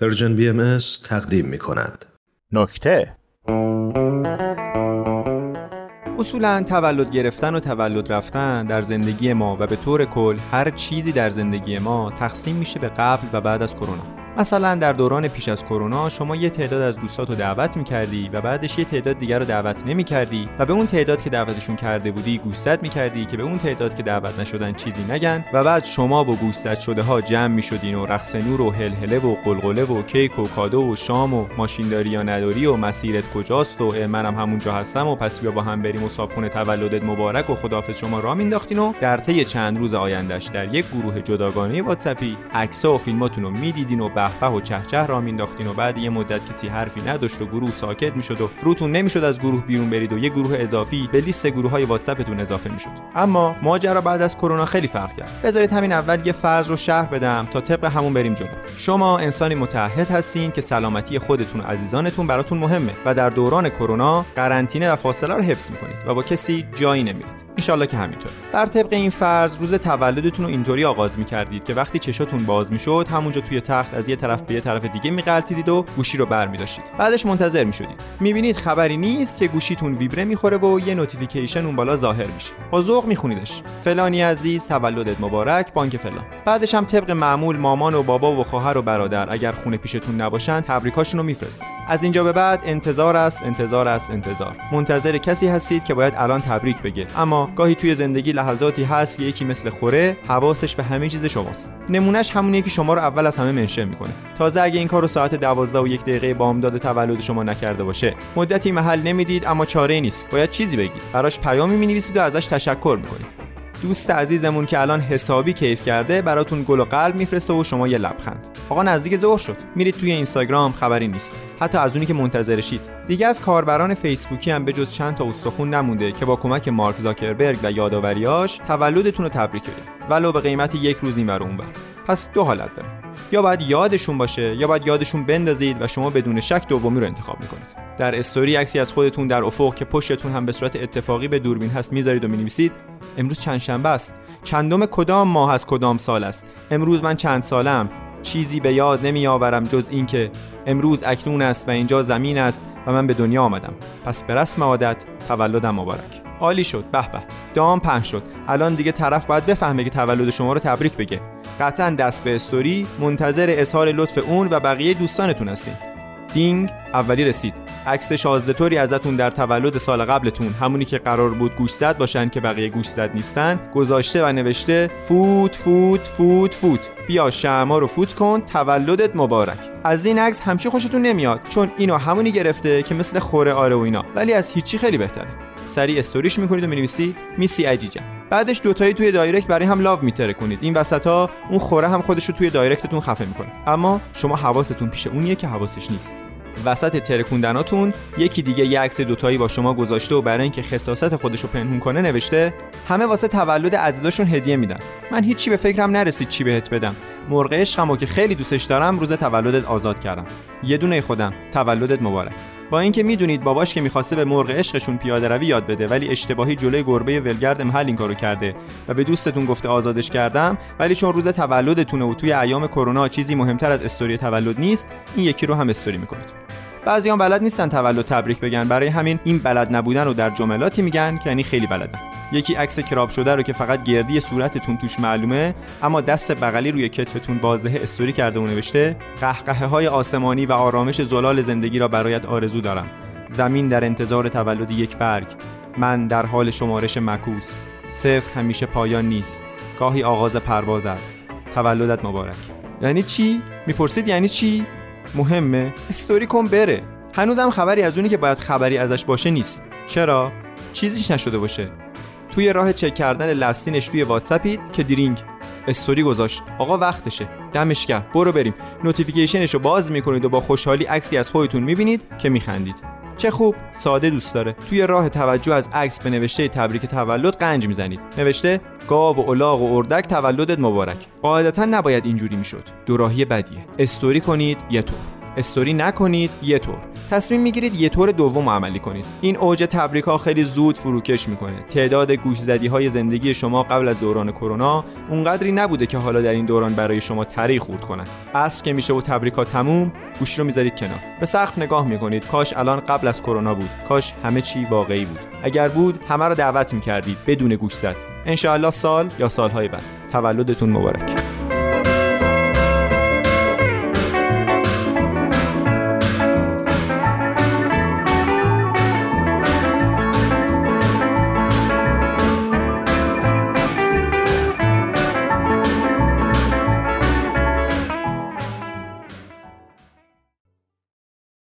Persian BM تقدیم می کند. نکته اصولا تولد گرفتن و تولد رفتن در زندگی ما و به طور کل هر چیزی در زندگی ما تقسیم میشه به قبل و بعد از کرونا مثلا در دوران پیش از کرونا شما یه تعداد از دوستاتو دعوت می‌کردی و بعدش یه تعداد دیگر رو دعوت نمی‌کردی و به اون تعداد که دعوتشون کرده بودی گوشزد می‌کردی که به اون تعداد که دعوت نشدن چیزی نگن و بعد شما و گوشزد شده ها جمع می‌شدین و رقص نور و هلهله و غلغله و کیک و کادو و شام و ماشینداری یا نداری و مسیرت کجاست و منم همونجا هستم و پس بیا با هم بریم و صابخونه تولدت مبارک و خداحافظ شما را مینداختین و در طی چند روز آیندهش در یک گروه جداگانه واتسپی عکس‌ها و فیلماتون رو می‌دیدین و به و چهچه را مینداختین و بعد یه مدت کسی حرفی نداشت و گروه ساکت می‌شد و روتون نمی‌شد از گروه بیرون برید و یه گروه اضافی به لیست گروه های واتساپتون اضافه می‌شد. اما ماجرا بعد از کرونا خیلی فرق کرد. بذارید همین اول یه فرض رو شرح بدم تا طبق همون بریم جلو. شما انسانی متحد هستین که سلامتی خودتون و عزیزانتون براتون مهمه و در دوران کرونا قرنطینه و فاصله رو حفظ می‌کنید و با کسی جایی نمیرید. انشالله که همینطور. بر طبق این فرض روز تولدتون رو اینطوری آغاز می‌کردید که وقتی چشاتون باز می‌شد همونجا توی تخت از یه طرف به یه طرف دیگه میقلتیدید و گوشی رو برمیداشتید. بعدش منتظر می‌شدید. می‌بینید خبری نیست که گوشیتون ویبره می‌خوره و یه notification اون بالا ظاهر میشه. با ذوق میخونیدش. فلانی عزیز تولدت مبارک بانک فلان. بعدش هم طبق معمول مامان و بابا و خواهر و برادر اگر خونه پیشتون نباشن تبریکاشون رو میفرستن. از اینجا به بعد انتظار است انتظار است انتظار. منتظر کسی هستید که باید الان تبریک بگه. اما گاهی توی زندگی لحظاتی هست که یکی مثل خوره حواسش به همه چیز شماست. نمونهش همونیه که شما رو اول از همه mention می‌کنه. تازه اگه این کار رو ساعت 12 و یک دقیقه بامداد تولد شما نکرده باشه. مدتی محل نمی‌دید اما چاره نیست. باید چیزی بگید. براش پیامی می‌نویسید و ازش تشکر می‌کنید. دوست عزیزمون که الان حسابی کیف کرده براتون گل و قلب میفرسته و شما یه لبخند. آقا نزدیک ظهر شد. میرید توی اینستاگرام خبری نیست. حتی از اونی که منتظرشید دیگه از کاربران فیسبوکی هم به جز چند تا استخون نمونده که با کمک مارک زاکربرگ و یادآوریاش تولدتون رو تبریک بگن ولو به قیمت یک روز این اون بر پس دو حالت داره. یا باید یادشون باشه یا باید یادشون بندازید و شما بدون شک دومی رو انتخاب می‌کنید. در استوری عکسی از خودتون در افق که پشتتون هم به صورت اتفاقی به دوربین هست می‌ذارید و می‌نویسید. امروز چند شنبه است. چندم کدام ماه از کدام سال است؟ امروز من چند سالم؟ چیزی به یاد نمی آورم جز اینکه امروز اکنون است و اینجا زمین است و من به دنیا آمدم. پس به رسم عادت تولدم مبارک. عالی شد به به. دام پنج شد. الان دیگه طرف باید بفهمه که تولد شما رو تبریک بگه. قطعا دست به استوری منتظر اظهار لطف اون و بقیه دوستانتون هستین. دینگ اولی رسید. عکس شازده ازتون در تولد سال قبلتون. همونی که قرار بود گوش زد باشن که بقیه گوش زد نیستن. گذاشته و نوشته فوت فوت فوت فوت. بیا شما رو فوت کن. تولدت مبارک. از این عکس همچی خوشتون نمیاد چون اینو همونی گرفته که مثل خوره آره و اینا. ولی از هیچی خیلی بهتره. سریع استوریش می‌کنید و می‌نویسید میسی عجیجه بعدش دوتایی توی دایرکت برای هم لاو میتره کنید. این وسط ها اون خوره هم خودش رو توی دایرکتتون خفه می‌کنه. اما شما حواستون پیش اونیه که حواسش نیست. وسط ترکوندناتون یکی دیگه یه عکس دوتایی با شما گذاشته و برای اینکه خصاصت خودش رو پنهون کنه نوشته همه واسه تولد عزیزاشون هدیه میدن. من هیچی به فکرم نرسید چی بهت بدم. مرغ عشقمو که خیلی دوستش دارم روز تولدت آزاد کردم. یه دونه خودم. تولدت مبارک. با اینکه می‌دونید باباش که می‌خواسته به مرغ عشقشون پیاده روی یاد بده ولی اشتباهی جلوی گربه ولگرد محل این کارو کرده و به دوستتون گفته آزادش کردم ولی چون روز تولدتونه و توی ایام کرونا چیزی مهمتر از استوری تولد نیست این یکی رو هم استوری می‌کنید. بعضیان بلد نیستن تولد تبریک بگن. برای همین این بلد نبودن رو در جملاتی میگن که یعنی خیلی بلدن. یکی عکس کراب شده رو که فقط گردی صورتتون توش معلومه اما دست بغلی روی کتفتون واضحه استوری کرده و نوشته قهقهه های آسمانی و آرامش زلال زندگی را برایت آرزو دارم. زمین در انتظار تولد یک برگ. من در حال شمارش مکوس صفر همیشه پایان نیست. گاهی آغاز پرواز است. تولدت مبارک. یعنی چی؟ می‌پرسید یعنی چی؟ مهمه. استوری کن بره. هنوزم خبری از اونی که باید خبری ازش باشه نیست. چرا؟ چیزیش نشده باشه. توی راه چک کردن لستینش توی واتساپید که درینگ استوری گذاشت. آقا وقتشه. دمش کرد برو بریم. نوتیفیکیشنش رو باز می‌کنید و با خوشحالی عکسی از خودتون می‌بینید که میخندید. چه خوب ساده دوست داره. توی راه توجه از عکس به نوشته تبریک تولد قنج می‌زنید. نوشته گاو و الاغ و اردک تولدت مبارک. قاعدتا نباید اینجوری می‌شد. دوراهی بدیه. استوری کنید یه طور. استوری نکنید یه طور. تصمیم می‌گیرید یه طور دوم عملی کنید. این اوج تبریک ها خیلی زود فروکش می‌کنه. تعداد گوش زدی های زندگی شما قبل از دوران کرونا اونقدری نبوده که حالا در این دوران برای شما تاریخ خورد کنن. عصر که میشه و تبریک ها تموم گوشی رو می‌ذارید کنار. به سقف نگاه می‌کنید. کاش الان قبل از کرونا بود. کاش همه چی واقعی بود. اگر بود همه رو دعوت می‌کردید بدون گوش زد انشاءالله سال یا سالهای بعد. تولدتون مبارک.